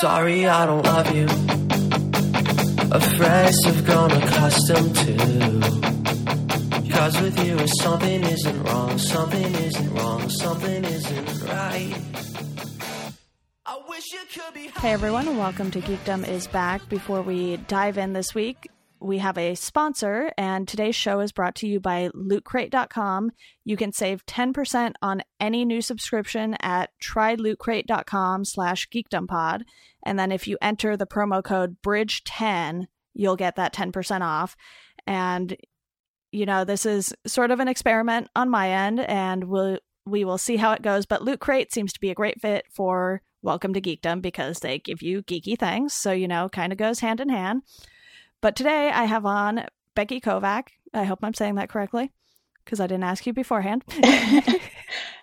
Sorry, I don't love you. A phrase I've grown accustomed to. Cause with you, something isn't wrong, something isn't wrong, something isn't right. Hey everyone, welcome to Geekdom is Back. Before we dive in this week, we have a sponsor, and today's show is brought to you by lootcrate.com. You can save 10% on any new subscription at trylootcrate.com slash geekdompod. And then if you enter the promo code BRIDGE10, you'll get that 10% off. And, you know, this is sort of an experiment on my end, and we'll, we will see how it goes. But Loot Crate seems to be a great fit for Welcome to Geekdom because they give you geeky things. So, you know, kind of goes hand in hand. But today I have on Becky Kovac. I hope I'm saying that correctly because I didn't ask you beforehand.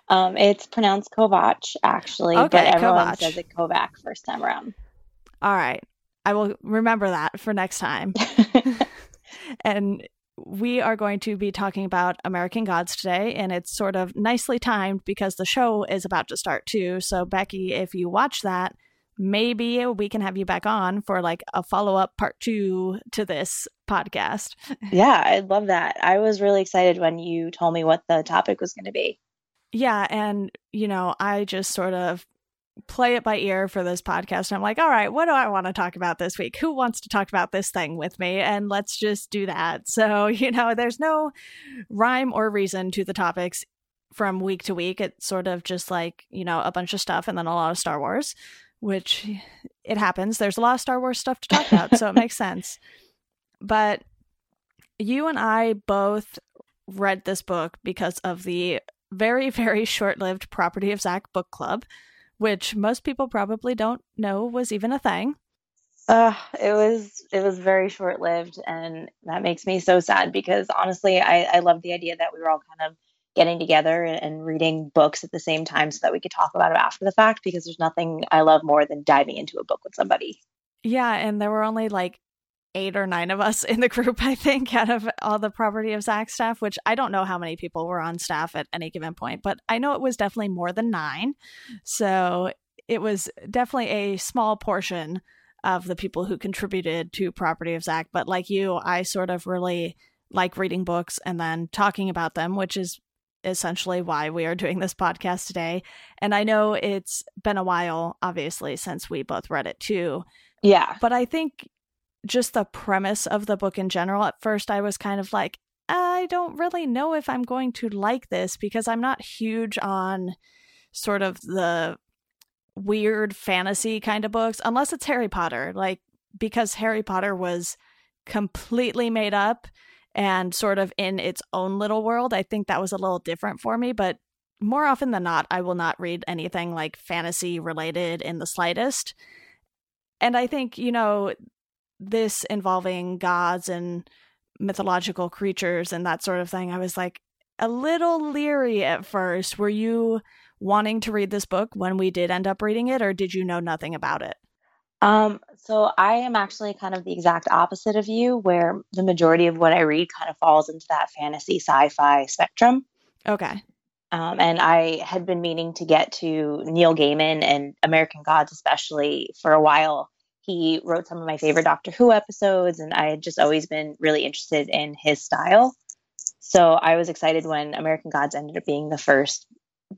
Um, it's pronounced Kovac, actually, Okay, but everyone Kovac. says it Kovac first time around. All right. I will remember that for next time. and we are going to be talking about American Gods today, and it's sort of nicely timed because the show is about to start too. So, Becky, if you watch that, maybe we can have you back on for like a follow up part two to this podcast. yeah, I love that. I was really excited when you told me what the topic was going to be. Yeah, and you know, I just sort of play it by ear for this podcast. And I'm like, all right, what do I want to talk about this week? Who wants to talk about this thing with me? And let's just do that. So, you know, there's no rhyme or reason to the topics from week to week. It's sort of just like, you know, a bunch of stuff and then a lot of Star Wars, which it happens. There's a lot of Star Wars stuff to talk about, so it makes sense. But you and I both read this book because of the very, very short lived Property of Zach book club, which most people probably don't know was even a thing. Uh, it was it was very short lived, and that makes me so sad because honestly, I I love the idea that we were all kind of getting together and, reading books at the same time so that we could talk about it after the fact. Because there's nothing I love more than diving into a book with somebody. Yeah, and there were only like eight or nine of us in the group, I think, out of all the Property of Zach staff, which I don't know how many people were on staff at any given point, but I know it was definitely more than nine. So it was definitely a small portion of the people who contributed to Property of Zach. But like you, I sort of really like reading books and then talking about them, which is essentially why we are doing this podcast today. And I know it's been a while, obviously, since we both read it too. Yeah, But I think just the premise of the book in general, at first I was kind of like, I don't really know if I'm going to like this because I'm not huge on sort of the weird fantasy kind of books, unless it's Harry Potter. Like, because Harry Potter was completely made up and sort of in its own little world, I think that was a little different for me. But more often than not, I will not read anything like fantasy related in the slightest. And I think, you know, this involving gods and mythological creatures and that sort of thing, I was like a little leery at first. Were you wanting to read this book when we did end up reading it, or did you know nothing about it? Um, so I am actually kind of the exact opposite of you, where the majority of what I read kind of falls into that fantasy sci-fi spectrum. Okay. Um, and I had been meaning to get to Neil Gaiman and American Gods, especially for a while. He wrote some of my favorite Doctor Who episodes, and I had just always been really interested in his style. So I was excited when American Gods ended up being the first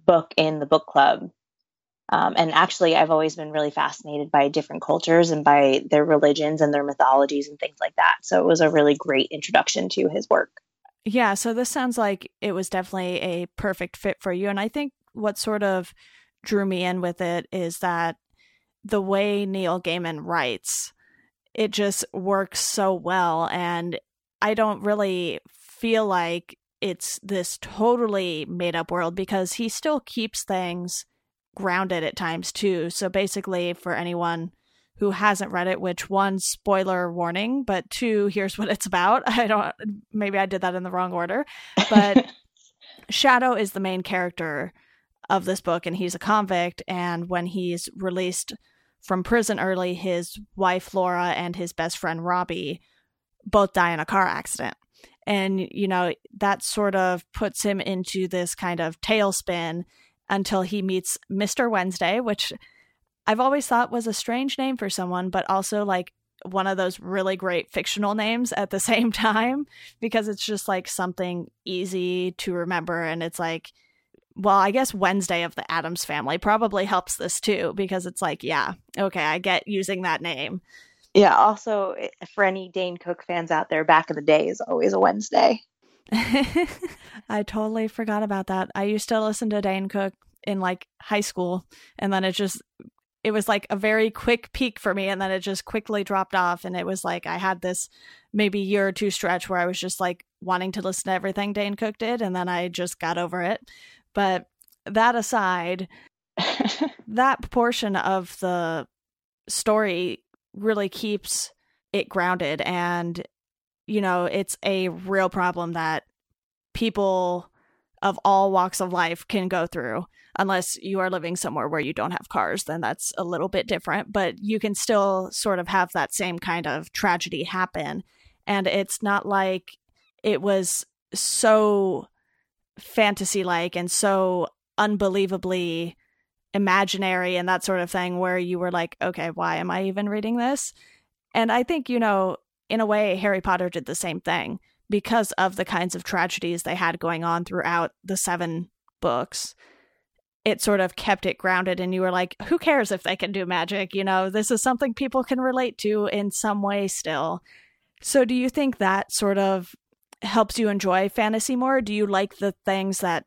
book in the book club. Um, and actually, I've always been really fascinated by different cultures and by their religions and their mythologies and things like that. So it was a really great introduction to his work. Yeah, so this sounds like it was definitely a perfect fit for you. And I think what sort of drew me in with it is that the way Neil Gaiman writes, it just works so well. And I don't really feel like it's this totally made up world because he still keeps things grounded at times too. So basically, for anyone who hasn't read it, which one spoiler warning, but two, here's what it's about. I don't, maybe I did that in the wrong order, but Shadow is the main character of this book, and he's a convict. And when he's released from prison early, his wife Laura and his best friend Robbie both die in a car accident. And, you know, that sort of puts him into this kind of tailspin until he meets Mr. Wednesday, which I've always thought was a strange name for someone, but also like one of those really great fictional names at the same time because it's just like something easy to remember and it's like well, I guess Wednesday of the Addams family probably helps this too because it's like, yeah, okay, I get using that name. Yeah, also eh, for any Dane Cook fans out there, back in the day is always a Wednesday. I totally forgot about that. I used to listen to Dane Cook in like high school and then it just it was like a very quick peak for me and then it just quickly dropped off and it was like I had this maybe year or two stretch where I was just like wanting to listen to everything Dane Cook did and then I just got over it. But that aside, that portion of the story really keeps it grounded and you know, it's a real problem that people of all walks of life can go through. Unless you are living somewhere where you don't have cars then that's a little bit different but you can still sort of have that same kind of tragedy happen. And it's not like it was so fantasy like and so unbelievably imaginary and that sort of thing where you were like okay why am i even reading this? And i think you know in a way harry potter did the same thing because of the kinds of tragedies they had going on throughout the seven books. It sort of kept it grounded and you were like who cares if they can do magic you know? This is something people can relate to in some way still. So do you think that sort of helps you enjoy fantasy more? Do you like the things that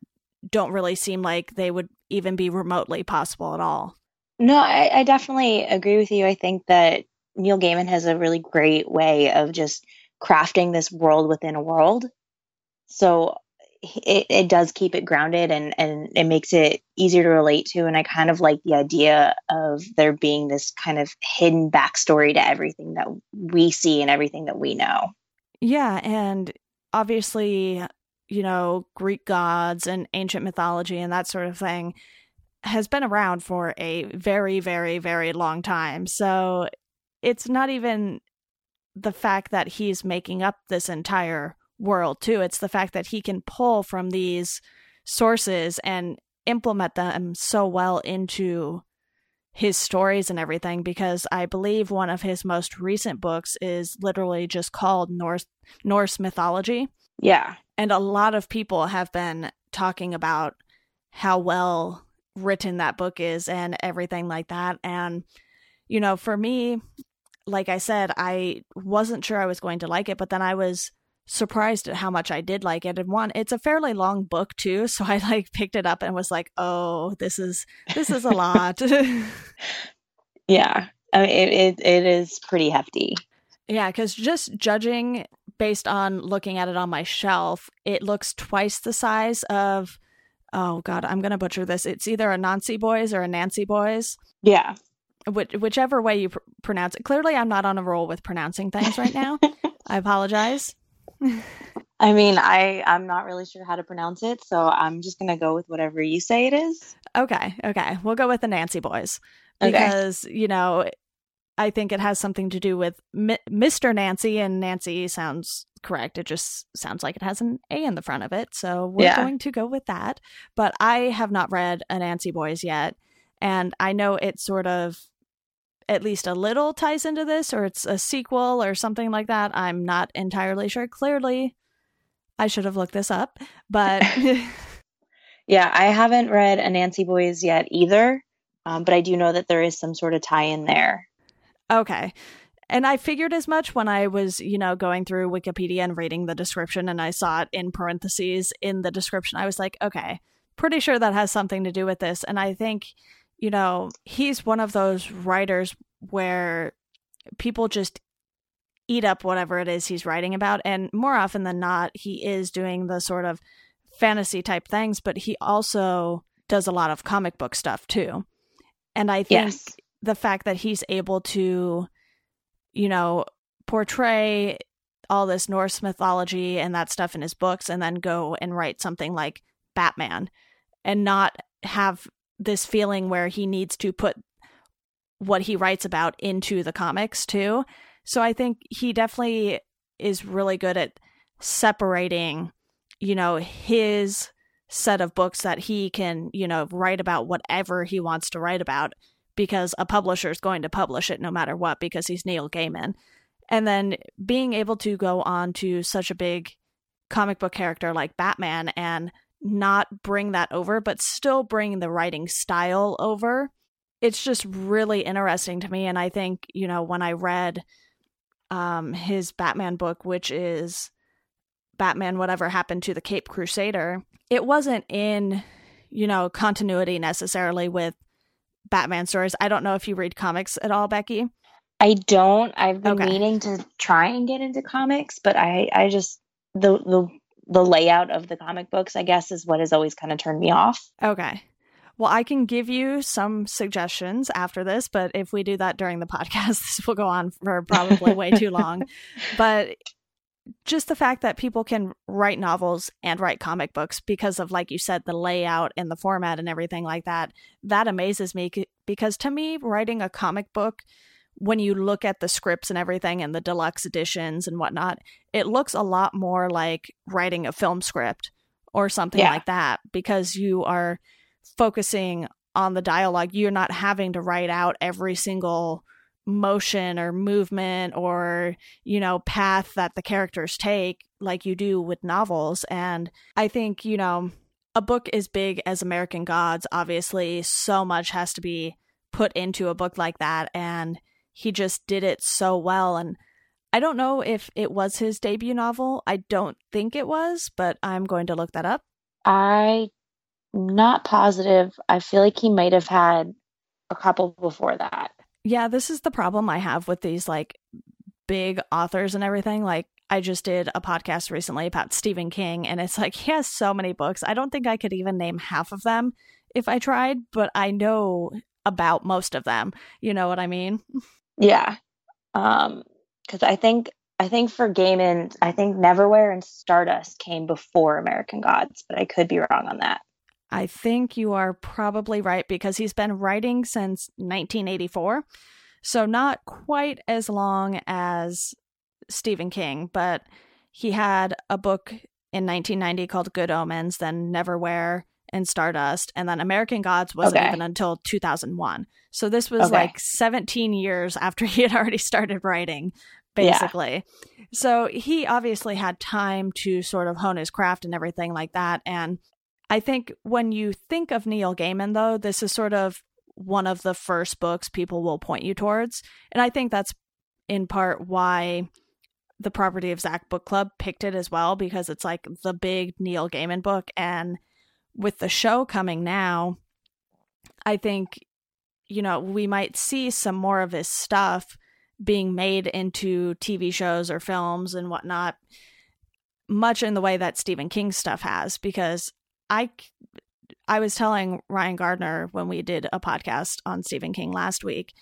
don't really seem like they would even be remotely possible at all? No I, I definitely agree with you. I think that neil gaiman has a really great way of just crafting this world within a world so it, it does keep it grounded and, and it makes it easier to relate to. And I kind of like the idea of there being this kind of hidden backstory to everything that we see and everything that we know. Yeah. And obviously, you know, Greek gods and ancient mythology and that sort of thing has been around for a very, very, very long time. So it's not even the fact that he's making up this entire world too. It's the fact that he can pull from these sources and implement them so well into his stories and everything because I believe one of his most recent books is literally just called Norse Norse mythology. Yeah. And a lot of people have been talking about how well written that book is and everything like that and you know, for me, like I said, I wasn't sure I was going to like it, but then I was surprised at how much I did like it. And one, it's a fairly long book too, so I like picked it up and was like, "Oh, this is this is a lot." yeah, I mean, it, it it is pretty hefty. Yeah, because just judging based on looking at it on my shelf, it looks twice the size of. Oh God, I'm gonna butcher this. It's either a Nancy Boys or a Nancy Boys. Yeah. Which, whichever way you pr- pronounce it. Clearly, I'm not on a roll with pronouncing things right now. I apologize. I mean, I I'm not really sure how to pronounce it, so I'm just gonna go with whatever you say it is. Okay, okay, we'll go with the Nancy Boys because okay. you know I think it has something to do with M- Mr. Nancy, and Nancy sounds correct. It just sounds like it has an A in the front of it, so we're yeah. going to go with that. But I have not read Anansi Boys yet, and I know it sort of at least a little ties into this or it's a sequel or something like that. I'm not entirely sure. Clearly, I should have looked this up, but. yeah, I haven't read Anansi Boys yet either, um, but I do know that there is some sort of tie in there. Okay. And I figured as much when I was, you know, going through Wikipedia and reading the description and I saw it in parentheses in the description. I was like, okay, pretty sure that has something to do with this. And I think you know, he's one of those writers where people just eat up whatever it is he's writing about. And more often than not, he is doing the sort of fantasy type things, but he also does a lot of comic book stuff too. And I think yes. the fact that he's able to, you know, portray all this Norse mythology and that stuff in his books and then go and write something like Batman and not have this feeling where he needs to put what he writes about into the comics too. So I think he definitely is really good at separating, you know, his set of books that he can, you know, write about whatever he wants to write about because a publisher is going to publish it no matter what because he's Neil Gaiman. And then being able to go on to such a big comic book character like Batman and not bring that over, but still bring the writing style over. It's just really interesting to me. And I think, you know, when I read um, his Batman book, which is Batman Whatever Happened to the Caped Crusader, it wasn't in, you know, continuity necessarily with Batman stories. I don't know if you read comics at all, Becky. I don't. I've been Okay. meaning to try and get into comics, but I, I just the the the layout of the comic books, I guess, is what has always kind of turned me off. Okay. Well, I can give you some suggestions after this, but if we do that during the podcast, this will go on for probably way too long. But just the fact that people can write novels and write comic books because of, like you said, the layout and the format and everything like that, that amazes me because to me, writing a comic book, when you look at the scripts and everything and the deluxe editions and whatnot, it looks a lot more like writing a film script or something Yeah. like that because you are focusing on the dialogue. You're not having to write out every single motion or movement or, you know, path that the characters take like you do with novels. And I think, you know, a book as big as American Gods, obviously, so much has to be put into a book like that. And he just did it so well. And I don't know if it was his debut novel. I don't think it was, but I'm going to look that up. I not positive. I feel like he might have had a couple before that. Yeah, this is the problem I have with these like big authors and everything. Like I just did a podcast recently about Stephen King and it's like he has so many books. I don't think I could even name half of them if I tried, but I know about most of them. You know what I mean? Yeah. Um, because I think I think for Gaiman, I think Neverwhere and Stardust came before American Gods, but I could be wrong on that. I think you are probably right because he's been writing since 1984. So not quite as long as Stephen King, but he had a book in 1990 called Good Omens, then Neverwhere and Stardust, and then American Gods wasn't Okay. even until 2001. So this was Okay. like 17 years after he had already started writing, Yeah. basically. So he obviously had time to sort of hone his craft and everything like that. And I think when you think of Neil Gaiman, though, this is sort of one of the first books people will point you towards. And I think that's in part why the Property of Zach Book Club picked it as well, because it's like the big Neil Gaiman book. And with the show coming now, I think, you know, we might see some more of his stuff being made into TV shows or films and whatnot, much in the way that Stephen King stuff has, because I I was telling Ryan Gardner when we did a podcast on Stephen King last week,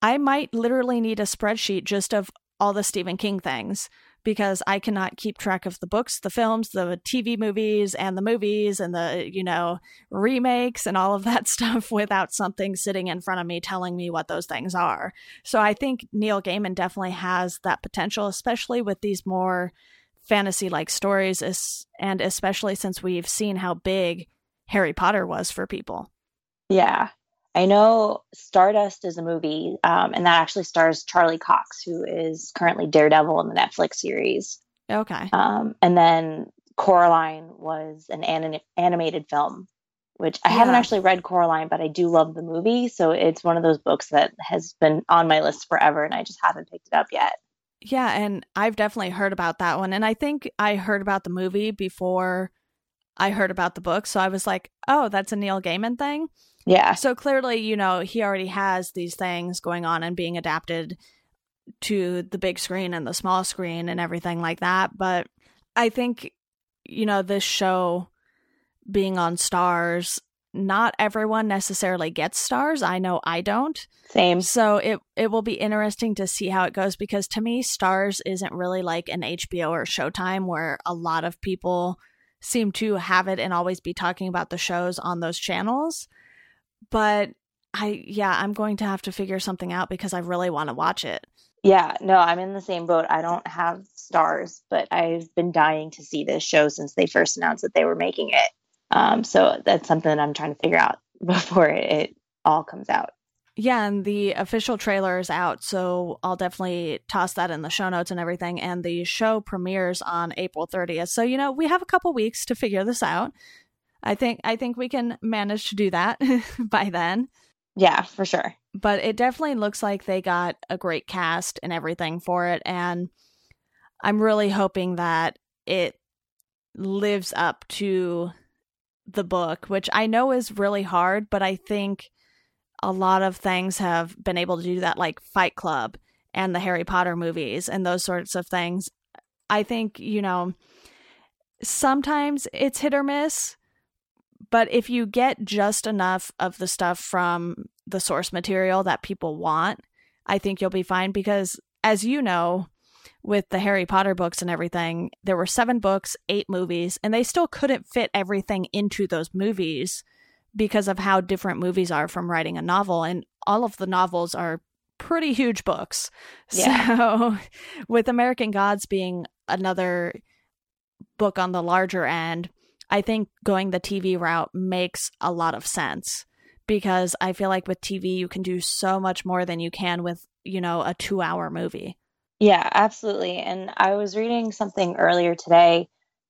I might literally need a spreadsheet just of all the Stephen King things because I cannot keep track of the books, the films, the TV movies and the movies and the, you know, remakes and all of that stuff without something sitting in front of me telling me what those things are. So I think Neil Gaiman definitely has that potential especially with these more fantasy like stories and especially since we've seen how big Harry Potter was for people. Yeah. I know Stardust is a movie, um, and that actually stars Charlie Cox, who is currently Daredevil in the Netflix series. Okay. Um, and then Coraline was an anim- animated film, which I haven't actually read Coraline, but I do love the movie. So it's one of those books that has been on my list forever, and I just haven't picked it up yet. Yeah, and I've definitely heard about that one. And I think I heard about the movie before I heard about the book. So I was like, oh, that's a Neil Gaiman thing. Yeah. So clearly, you know, he already has these things going on and being adapted to the big screen and the small screen and everything like that. But I think, you know, this show being on Starz, not everyone necessarily gets Starz. I know I don't. Same. So it it will be interesting to see how it goes because to me Starz isn't really like an HBO or Showtime where a lot of people seem to have it and always be talking about the shows on those channels. But I yeah, I'm going to have to figure something out because I really want to watch it. Yeah. No, I'm in the same boat. I don't have Starz, but I've been dying to see this show since they first announced that they were making it. Um, so that's something that I'm trying to figure out before it all comes out. Yeah, and the official trailer is out, so I'll definitely toss that in the show notes and everything. And the show premieres on April 30th. So, you know, we have a couple weeks to figure this out. I think I think we can manage to do that by then. Yeah, for sure. But it definitely looks like they got a great cast and everything for it and I'm really hoping that it lives up to the book, which I know is really hard, but I think a lot of things have been able to do that, like Fight Club and the Harry Potter movies and those sorts of things. I think, you know, sometimes it's hit or miss, but if you get just enough of the stuff from the source material that people want, I think you'll be fine because, as you know, with the Harry Potter books and everything, there were seven books, eight movies, and they still couldn't fit everything into those movies because of how different movies are from writing a novel. And all of the novels are pretty huge books. Yeah. So, with American Gods being another book on the larger end, I think going the TV route makes a lot of sense because I feel like with TV, you can do so much more than you can with, you know, a two hour movie. Yeah, absolutely. And I was reading something earlier today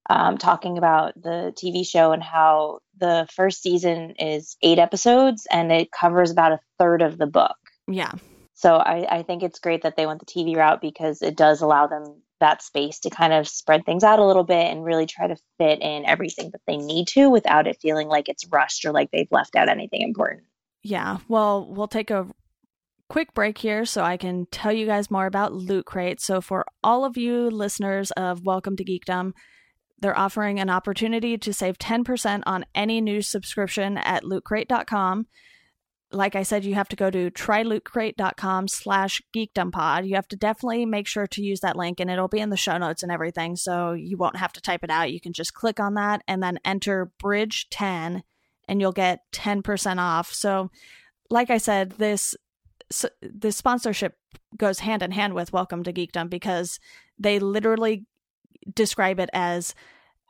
um, talking about the TV show and how the first season is eight episodes and it covers about a third of the book. Yeah. So I, I think it's great that they went the TV route because it does allow them that space to kind of spread things out a little bit and really try to fit in everything that they need to without it feeling like it's rushed or like they've left out anything important. Yeah. Well, we'll take a quick break here so I can tell you guys more about Loot Crate. So, for all of you listeners of Welcome to Geekdom, they're offering an opportunity to save 10% on any new subscription at lootcrate.com. Like I said, you have to go to trylootcrate.com slash geekdompod. You have to definitely make sure to use that link and it'll be in the show notes and everything. So you won't have to type it out. You can just click on that and then enter bridge 10 and you'll get 10% off. So like I said, this this sponsorship goes hand in hand with Welcome to Geekdom because they literally describe it as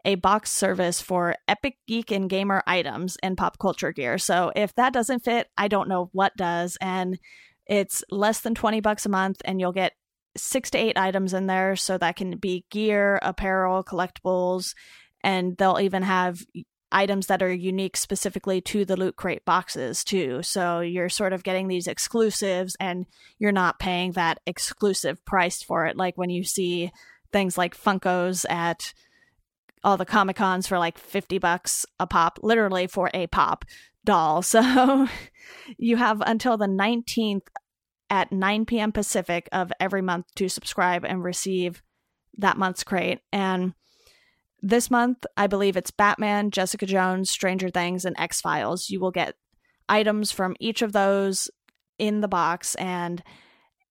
a box service for epic geek and gamer items and pop culture gear. So if that doesn't fit, I don't know what does. And it's less than 20 bucks a month and you'll get six to eight items in there. So that can be gear, apparel, collectibles, and they'll even have items that are unique specifically to the loot crate boxes too so you're sort of getting these exclusives and you're not paying that exclusive price for it like when you see things like funkos at all the comic cons for like 50 bucks a pop literally for a pop doll so you have until the 19th at 9 p.m pacific of every month to subscribe and receive that month's crate and this month, I believe it's Batman, Jessica Jones, Stranger Things, and X Files. You will get items from each of those in the box. And,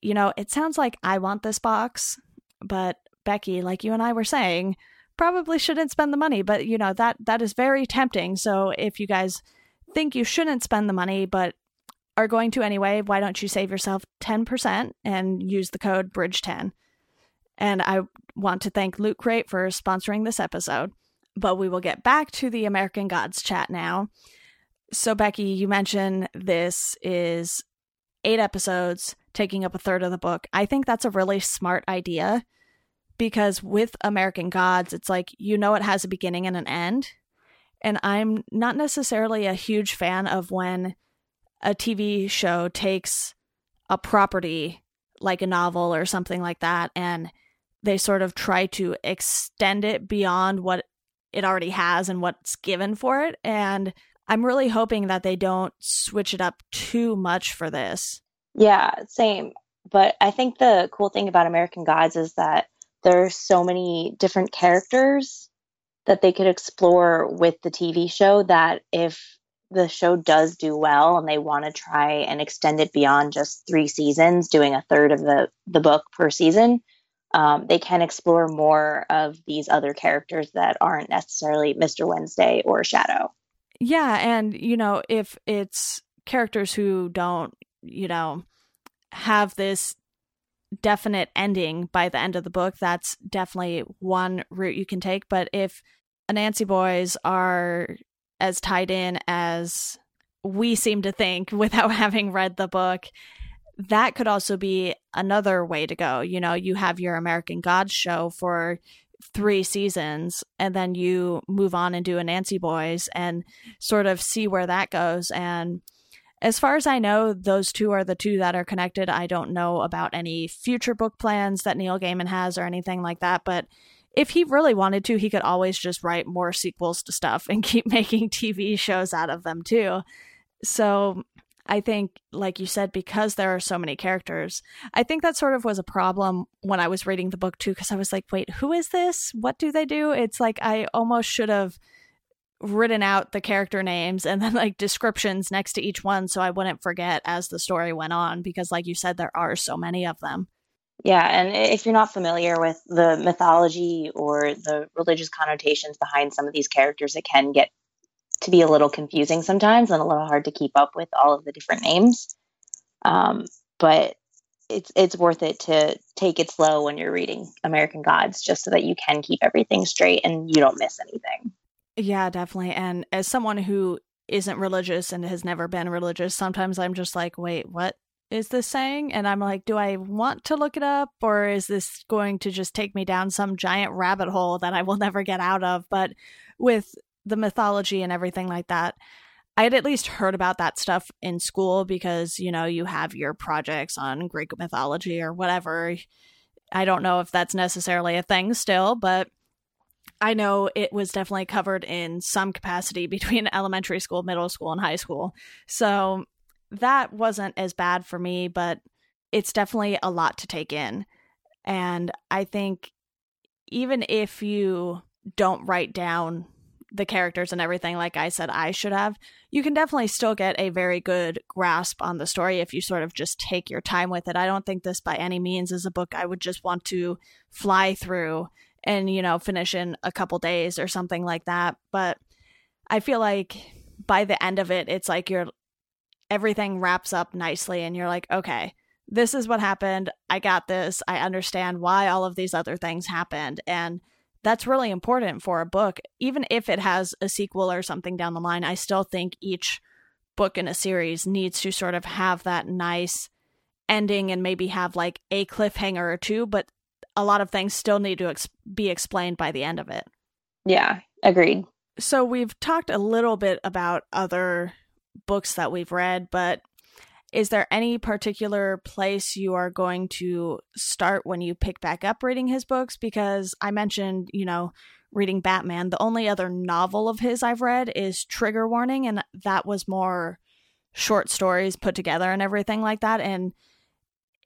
you know, it sounds like I want this box, but Becky, like you and I were saying, probably shouldn't spend the money. But, you know, that that is very tempting. So if you guys think you shouldn't spend the money, but are going to anyway, why don't you save yourself 10% and use the code BRIDGE10? And I want to thank Loot Crate for sponsoring this episode. But we will get back to the American Gods chat now. So, Becky, you mentioned this is eight episodes, taking up a third of the book. I think that's a really smart idea because with American Gods, it's like you know it has a beginning and an end. And I'm not necessarily a huge fan of when a TV show takes a property like a novel or something like that and they sort of try to extend it beyond what it already has and what's given for it. And I'm really hoping that they don't switch it up too much for this. Yeah, same. But I think the cool thing about American Gods is that there's so many different characters that they could explore with the TV show that if the show does do well and they want to try and extend it beyond just three seasons, doing a third of the, the book per season, um, they can explore more of these other characters that aren't necessarily Mr. Wednesday or Shadow. Yeah, and you know, if it's characters who don't, you know, have this definite ending by the end of the book, that's definitely one route you can take. But if Anansi boys are as tied in as we seem to think without having read the book. That could also be another way to go. You know, you have your American Gods show for three seasons and then you move on and do Anansi Boys and sort of see where that goes. And as far as I know, those two are the two that are connected. I don't know about any future book plans that Neil Gaiman has or anything like that, but if he really wanted to, he could always just write more sequels to stuff and keep making TV shows out of them too. So I think, like you said, because there are so many characters, I think that sort of was a problem when I was reading the book too, because I was like, wait, who is this? What do they do? It's like I almost should have written out the character names and then like descriptions next to each one so I wouldn't forget as the story went on, because, like you said, there are so many of them. Yeah, and if you're not familiar with the mythology or the religious connotations behind some of these characters, it can get to be a little confusing sometimes and a little hard to keep up with all of the different names. Um, but it's it's worth it to take it slow when you're reading American Gods, just so that you can keep everything straight and you don't miss anything. Yeah, definitely. And as someone who isn't religious and has never been religious, sometimes I'm just like, wait, what is this saying? And I'm like, do I want to look it up or is this going to just take me down some giant rabbit hole that I will never get out of? But with the mythology and everything like that. I had at least heard about that stuff in school because, you know, you have your projects on Greek mythology or whatever. I don't know if that's necessarily a thing still, but I know it was definitely covered in some capacity between elementary school, middle school, and high school. So that wasn't as bad for me, but it's definitely a lot to take in. And I think even if you don't write down the characters and everything like I said I should have, you can definitely still get a very good grasp on the story if you sort of just take your time with it. I don't think this by any means is a book I would just want to fly through and, you know, finish in a couple days or something like that, but I feel like by the end of it it's like you're everything wraps up nicely and you're like, okay, this is what happened. I got this. I understand why all of these other things happened and that's really important for a book. Even if it has a sequel or something down the line, I still think each book in a series needs to sort of have that nice ending and maybe have like a cliffhanger or two, but a lot of things still need to ex- be explained by the end of it. Yeah, agreed. So we've talked a little bit about other books that we've read, but is there any particular place you are going to start when you pick back up reading his books? Because I mentioned, you know, reading Batman. The only other novel of his I've read is Trigger Warning, and that was more short stories put together and everything like that. And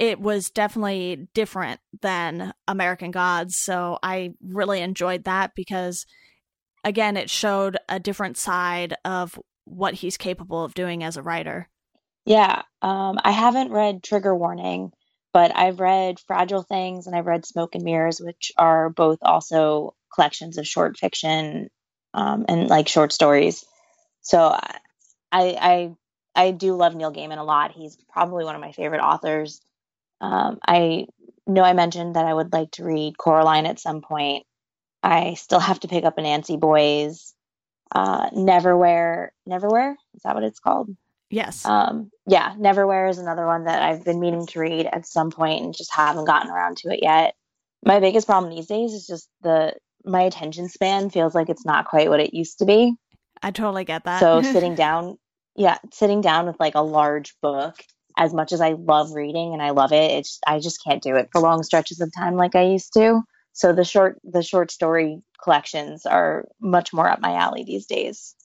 it was definitely different than American Gods. So I really enjoyed that because, again, it showed a different side of what he's capable of doing as a writer. Yeah, um, I haven't read Trigger Warning, but I've read Fragile Things and I've read Smoke and Mirrors, which are both also collections of short fiction um, and like short stories. So I, I I do love Neil Gaiman a lot. He's probably one of my favorite authors. Um, I know I mentioned that I would like to read Coraline at some point. I still have to pick up Anansi Boys. Uh, Neverwhere, Neverwhere is that what it's called? Yes. Um, yeah, Neverwhere is another one that I've been meaning to read at some point and just haven't gotten around to it yet. My biggest problem these days is just the my attention span feels like it's not quite what it used to be. I totally get that. So sitting down, yeah, sitting down with like a large book, as much as I love reading and I love it, it's I just can't do it for long stretches of time like I used to. So the short the short story collections are much more up my alley these days.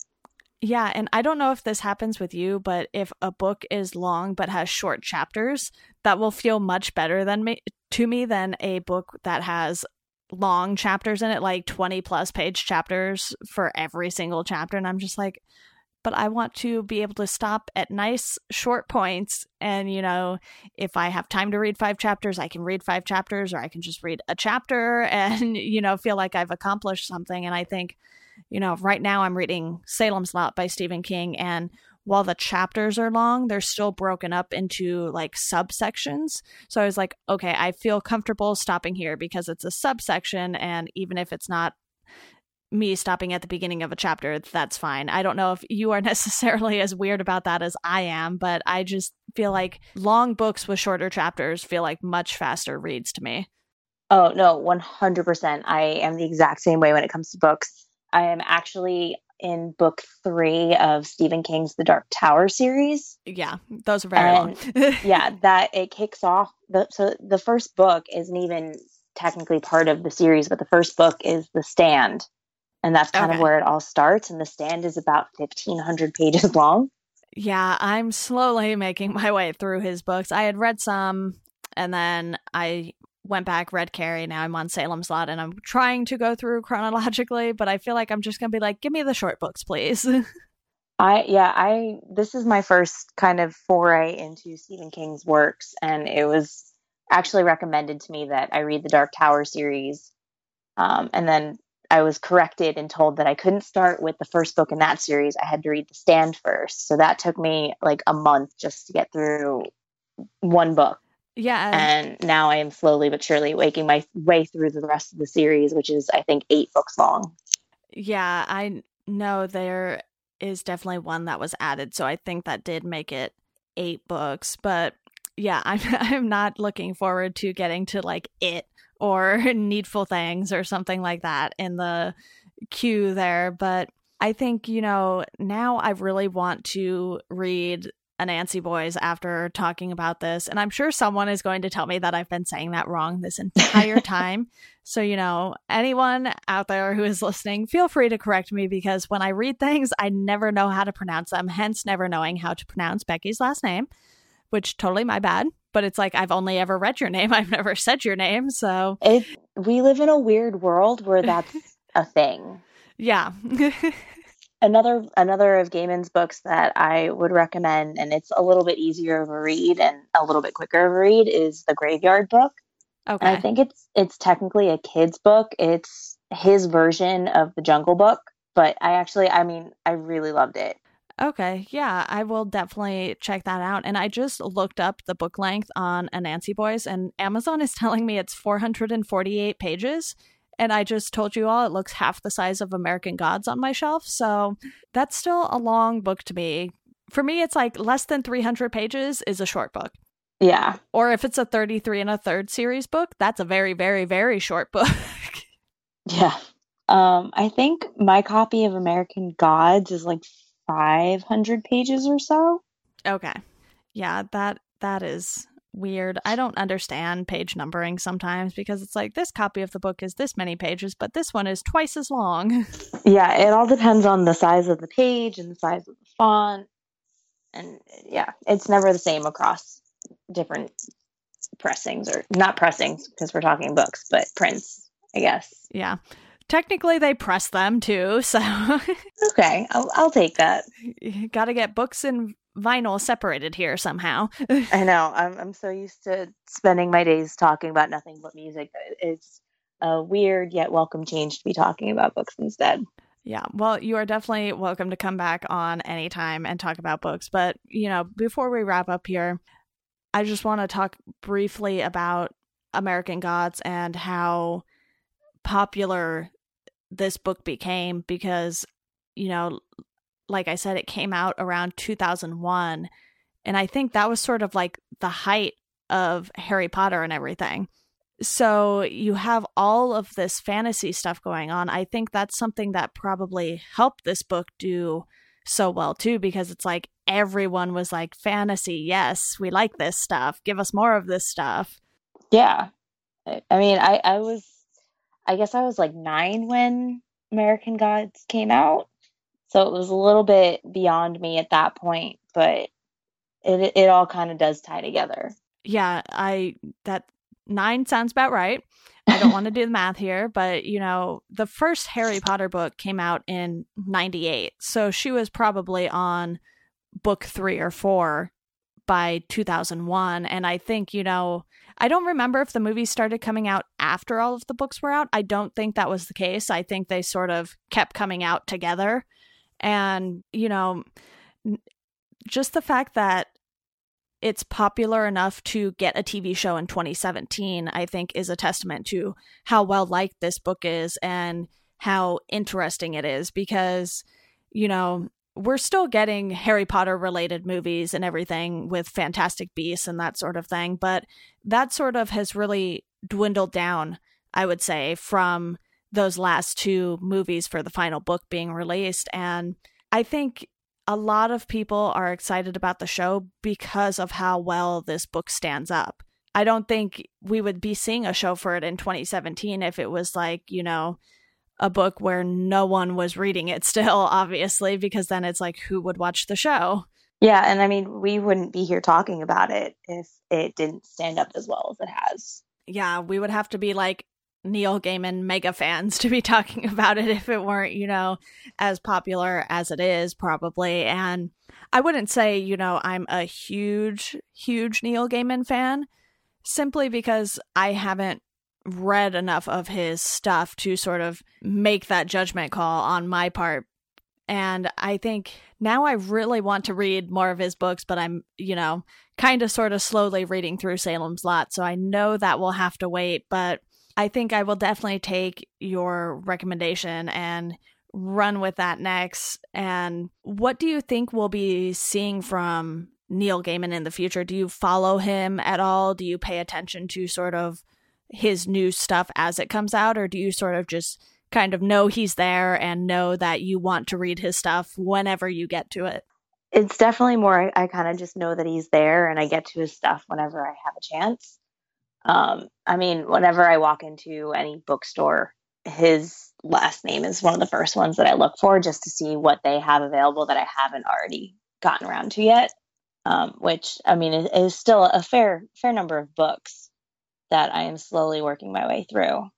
Yeah, and I don't know if this happens with you, but if a book is long but has short chapters, that will feel much better than me to me than a book that has long chapters in it, like 20 plus page chapters for every single chapter and I'm just like but I want to be able to stop at nice short points and you know, if I have time to read 5 chapters, I can read 5 chapters or I can just read a chapter and you know, feel like I've accomplished something and I think you know, right now I'm reading Salem's Lot by Stephen King, and while the chapters are long, they're still broken up into like subsections. So I was like, okay, I feel comfortable stopping here because it's a subsection, and even if it's not me stopping at the beginning of a chapter, that's fine. I don't know if you are necessarily as weird about that as I am, but I just feel like long books with shorter chapters feel like much faster reads to me. Oh, no, 100%. I am the exact same way when it comes to books. I am actually in book three of Stephen King's The Dark Tower series. Yeah, those are very and, long. yeah, that it kicks off. The, so the first book isn't even technically part of the series, but the first book is The Stand. And that's kind okay. of where it all starts. And The Stand is about 1,500 pages long. Yeah, I'm slowly making my way through his books. I had read some and then I went back, read Carrie. Now I'm on Salem's Lot and I'm trying to go through chronologically, but I feel like I'm just going to be like, give me the short books, please. I, yeah, I, this is my first kind of foray into Stephen King's works. And it was actually recommended to me that I read the Dark Tower series. Um, and then I was corrected and told that I couldn't start with the first book in that series. I had to read The Stand first. So that took me like a month just to get through one book. Yeah. And now I am slowly but surely waking my way through the rest of the series, which is, I think, eight books long. Yeah, I know there is definitely one that was added. So I think that did make it eight books. But yeah, I'm, I'm not looking forward to getting to like it or needful things or something like that in the queue there. But I think, you know, now I really want to read Anansi Boys after talking about this. And I'm sure someone is going to tell me that I've been saying that wrong this entire time. so, you know, anyone out there who is listening, feel free to correct me because when I read things, I never know how to pronounce them, hence never knowing how to pronounce Becky's last name, which totally my bad. But it's like I've only ever read your name. I've never said your name. So it, we live in a weird world where that's a thing. Yeah. another another of Gaiman's books that I would recommend, and it's a little bit easier of a read and a little bit quicker of a read, is the Graveyard book. Okay. And I think it's it's technically a kid's book. It's his version of the Jungle Book, but I actually, I mean, I really loved it. Okay, yeah, I will definitely check that out. And I just looked up the book length on Anansi Boys, and Amazon is telling me it's 448 pages and I just told you all it looks half the size of American Gods on my shelf. So that's still a long book to me. For me, it's like less than 300 pages is a short book. Yeah. Or if it's a 33 and a third series book, that's a very, very, very short book. yeah. Um, I think my copy of American Gods is like 500 pages or so. Okay. Yeah, that that is weird. I don't understand page numbering sometimes because it's like this copy of the book is this many pages, but this one is twice as long. Yeah, it all depends on the size of the page and the size of the font. And yeah, it's never the same across different pressings or not pressings because we're talking books, but prints, I guess. Yeah. Technically, they press them too, so. okay, I'll, I'll take that. You gotta get books and vinyl separated here somehow. I know. I'm I'm so used to spending my days talking about nothing but music. It's a weird yet welcome change to be talking about books instead. Yeah, well, you are definitely welcome to come back on anytime and talk about books. But, you know, before we wrap up here, I just want to talk briefly about American Gods and how popular this book became because, you know, like I said, it came out around 2001. And I think that was sort of like the height of Harry Potter and everything. So you have all of this fantasy stuff going on. I think that's something that probably helped this book do so well too, because it's like everyone was like, fantasy, yes, we like this stuff. Give us more of this stuff. Yeah. I mean, I, I was, I guess I was like nine when American Gods came out. So it was a little bit beyond me at that point, but it it all kind of does tie together. Yeah, I that 9 sounds about right. I don't want to do the math here, but you know, the first Harry Potter book came out in 98. So she was probably on book 3 or 4 by 2001 and I think, you know, I don't remember if the movie started coming out after all of the books were out. I don't think that was the case. I think they sort of kept coming out together. And, you know, just the fact that it's popular enough to get a TV show in 2017, I think is a testament to how well liked this book is and how interesting it is because, you know, we're still getting Harry Potter related movies and everything with Fantastic Beasts and that sort of thing, but that sort of has really dwindled down, I would say, from those last two movies for the final book being released. And I think a lot of people are excited about the show because of how well this book stands up. I don't think we would be seeing a show for it in 2017 if it was like, you know, a book where no one was reading it still, obviously, because then it's like, who would watch the show? Yeah, and I mean, we wouldn't be here talking about it if it didn't stand up as well as it has. Yeah, we would have to be like Neil Gaiman mega fans to be talking about it if it weren't, you know, as popular as it is, probably. And I wouldn't say, you know, I'm a huge, huge Neil Gaiman fan simply because I haven't read enough of his stuff to sort of make that judgment call on my part. And I think now I really want to read more of his books, but I'm, you know, kind of sort of slowly reading through Salem's Lot. So I know that will have to wait, but I think I will definitely take your recommendation and run with that next. And what do you think we'll be seeing from Neil Gaiman in the future? Do you follow him at all? Do you pay attention to sort of his new stuff as it comes out, or do you sort of just kind of know he's there and know that you want to read his stuff whenever you get to it? It's definitely more, I, I kind of just know that he's there and I get to his stuff whenever I have a chance. Um, I mean, whenever I walk into any bookstore, his last name is one of the first ones that I look for just to see what they have available that I haven't already gotten around to yet. Um, which I mean is, is still a fair fair number of books that I am slowly working my way through.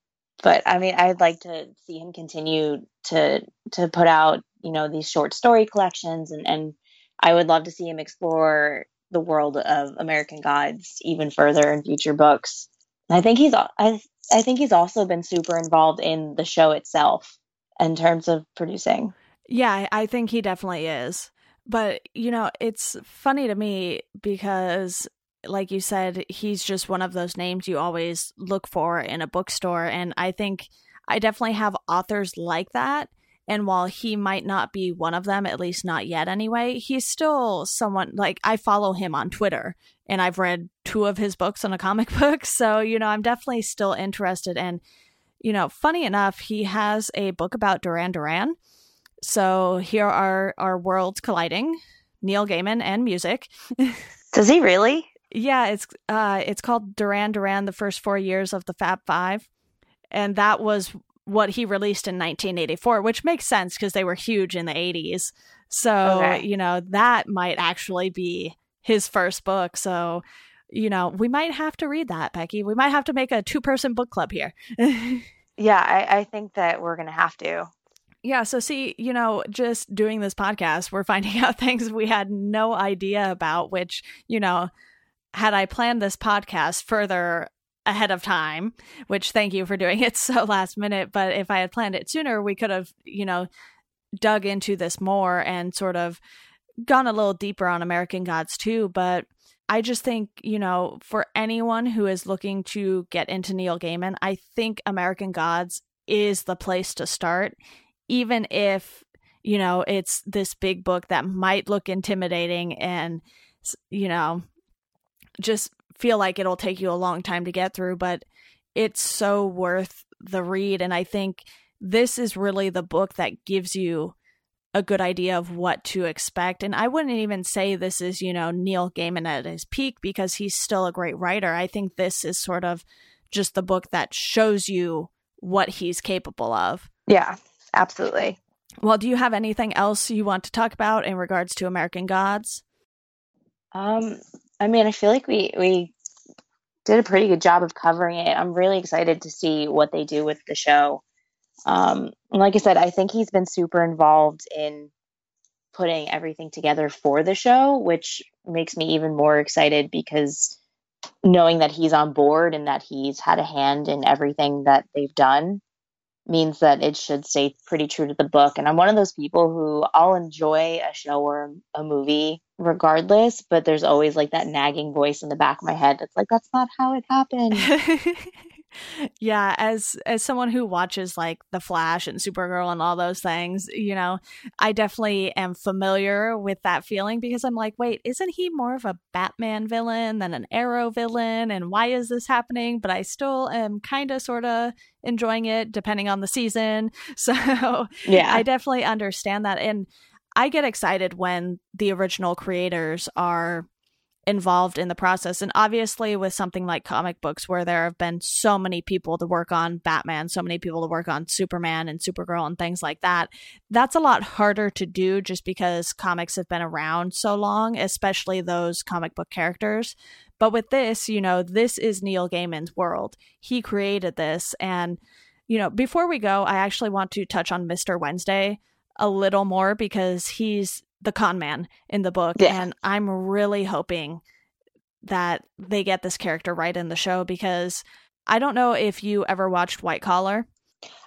But I mean, I'd like to see him continue to to put out, you know, these short story collections, and and I would love to see him explore the world of American Gods even further in future books. And I think he's I I think he's also been super involved in the show itself in terms of producing. Yeah, I think he definitely is. But, you know, it's funny to me because like you said, he's just one of those names you always look for in a bookstore. And I think I definitely have authors like that. And while he might not be one of them, at least not yet anyway, he's still someone like I follow him on Twitter and I've read two of his books on a comic book. So, you know, I'm definitely still interested. And, you know, funny enough, he has a book about Duran Duran. So here are our worlds colliding Neil Gaiman and music. Does he really? Yeah, it's uh it's called Duran Duran the first 4 years of the Fab 5 and that was what he released in 1984, which makes sense because they were huge in the 80s. So, okay. you know, that might actually be his first book. So, you know, we might have to read that, Becky. We might have to make a two person book club here. yeah, I, I think that we're going to have to. Yeah. So, see, you know, just doing this podcast, we're finding out things we had no idea about, which, you know, had I planned this podcast further ahead of time, which thank you for doing it so last minute. But if I had planned it sooner, we could have, you know, dug into this more and sort of gone a little deeper on American Gods too. But I just think, you know, for anyone who is looking to get into Neil Gaiman, I think American Gods is the place to start, even if, you know, it's this big book that might look intimidating and, you know, just feel like it'll take you a long time to get through, but it's so worth the read. And I think this is really the book that gives you a good idea of what to expect. And I wouldn't even say this is, you know, Neil Gaiman at his peak because he's still a great writer. I think this is sort of just the book that shows you what he's capable of. Yeah, absolutely. Well, do you have anything else you want to talk about in regards to American Gods? Um, I mean, I feel like we we did a pretty good job of covering it. I'm really excited to see what they do with the show. Um, like I said, I think he's been super involved in putting everything together for the show, which makes me even more excited because knowing that he's on board and that he's had a hand in everything that they've done means that it should stay pretty true to the book. And I'm one of those people who I'll enjoy a show or a movie regardless, but there's always like that nagging voice in the back of my head that's like, that's not how it happened. yeah, as as someone who watches like The Flash and Supergirl and all those things, you know, I definitely am familiar with that feeling because I'm like, wait, isn't he more of a Batman villain than an Arrow villain? And why is this happening? But I still am kind of sort of enjoying it depending on the season. So, yeah. I definitely understand that and I get excited when the original creators are involved in the process. And obviously, with something like comic books, where there have been so many people to work on Batman, so many people to work on Superman and Supergirl and things like that, that's a lot harder to do just because comics have been around so long, especially those comic book characters. But with this, you know, this is Neil Gaiman's world. He created this. And, you know, before we go, I actually want to touch on Mr. Wednesday a little more because he's the con man in the book. Yeah. and i'm really hoping that they get this character right in the show because i don't know if you ever watched white collar.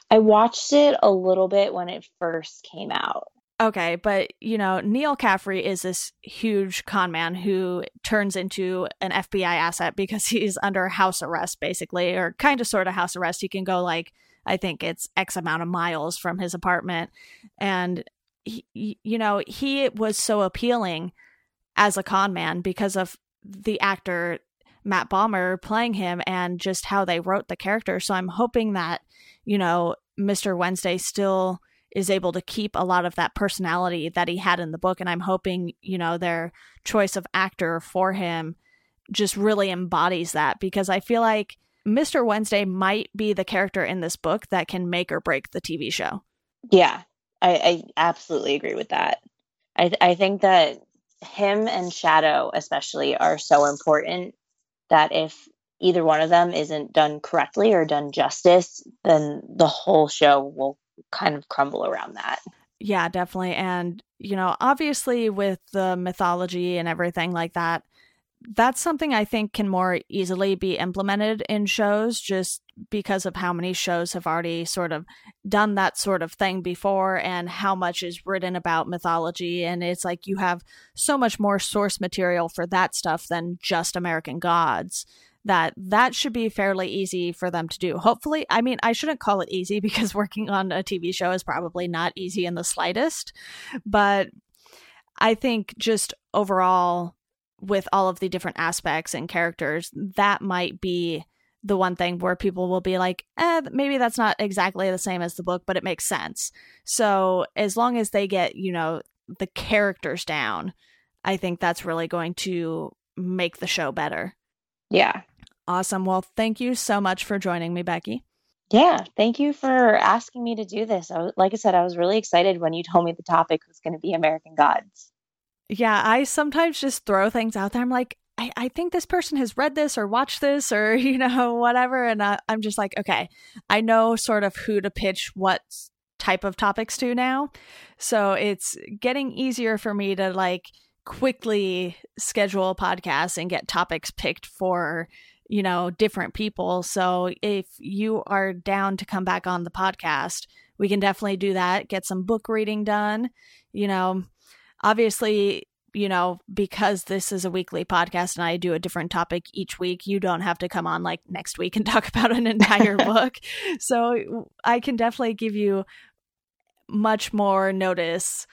I watched it a little bit when it first came out. Okay but you know Neal Caffrey is this huge con man who turns into an fbi asset because he's under house arrest basically or kind of sort of house arrest. He can go like I think it's X amount of miles from his apartment. And he, you know, he was so appealing as a con man because of the actor Matt Bomer playing him and just how they wrote the character. So I'm hoping that, you know, Mr. Wednesday still is able to keep a lot of that personality that he had in the book. And I'm hoping, you know, their choice of actor for him just really embodies that because I feel like Mr. Wednesday might be the character in this book that can make or break the TV show. Yeah, I, I absolutely agree with that. I, I think that him and Shadow, especially, are so important that if either one of them isn't done correctly or done justice, then the whole show will kind of crumble around that. Yeah, definitely. And, you know, obviously with the mythology and everything like that, that's something I think can more easily be implemented in shows just because of how many shows have already sort of done that sort of thing before and how much is written about mythology. And it's like you have so much more source material for that stuff than just American Gods that that should be fairly easy for them to do. Hopefully, I mean, I shouldn't call it easy because working on a TV show is probably not easy in the slightest, but I think just overall with all of the different aspects and characters, that might be the one thing where people will be like, eh, maybe that's not exactly the same as the book, but it makes sense. So as long as they get, you know, the characters down, I think that's really going to make the show better. Yeah. Awesome. Well, thank you so much for joining me, Becky. Yeah, thank you for asking me to do this. I was, like I said, I was really excited when you told me the topic was going to be American Gods. Yeah, I sometimes just throw things out there. I'm like, I, I think this person has read this or watched this or, you know, whatever. And I, I'm just like, okay, I know sort of who to pitch what type of topics to now. So it's getting easier for me to like quickly schedule podcasts and get topics picked for you know different people so if you are down to come back on the podcast we can definitely do that get some book reading done you know obviously you know, because this is a weekly podcast and I do a different topic each week, you don't have to come on like next week and talk about an entire book. So I can definitely give you much more notice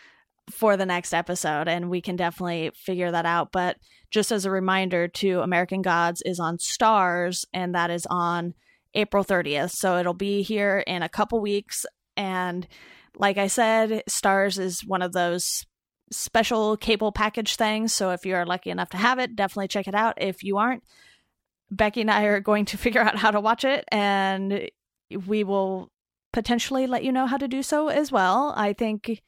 for the next episode and we can definitely figure that out. But just as a reminder to American Gods is on Starz and that is on April 30th. So it'll be here in a couple weeks and like I said, Starz is one of those special cable package things. So if you are lucky enough to have it, definitely check it out. If you aren't, Becky and I are going to figure out how to watch it and we will potentially let you know how to do so as well. I think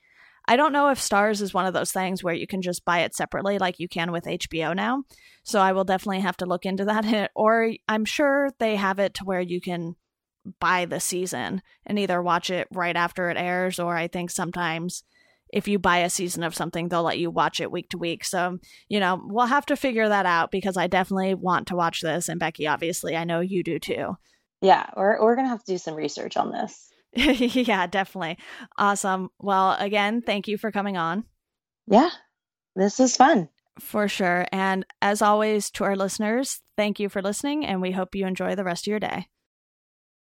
I don't know if Starz is one of those things where you can just buy it separately like you can with HBO now. So I will definitely have to look into that or I'm sure they have it to where you can buy the season and either watch it right after it airs or I think sometimes if you buy a season of something, they'll let you watch it week to week. So, you know, we'll have to figure that out because I definitely want to watch this. And Becky, obviously, I know you do too. Yeah, we're, we're going to have to do some research on this. yeah, definitely. Awesome. Well, again, thank you for coming on. Yeah, this was fun. For sure. And as always, to our listeners, thank you for listening, and we hope you enjoy the rest of your day.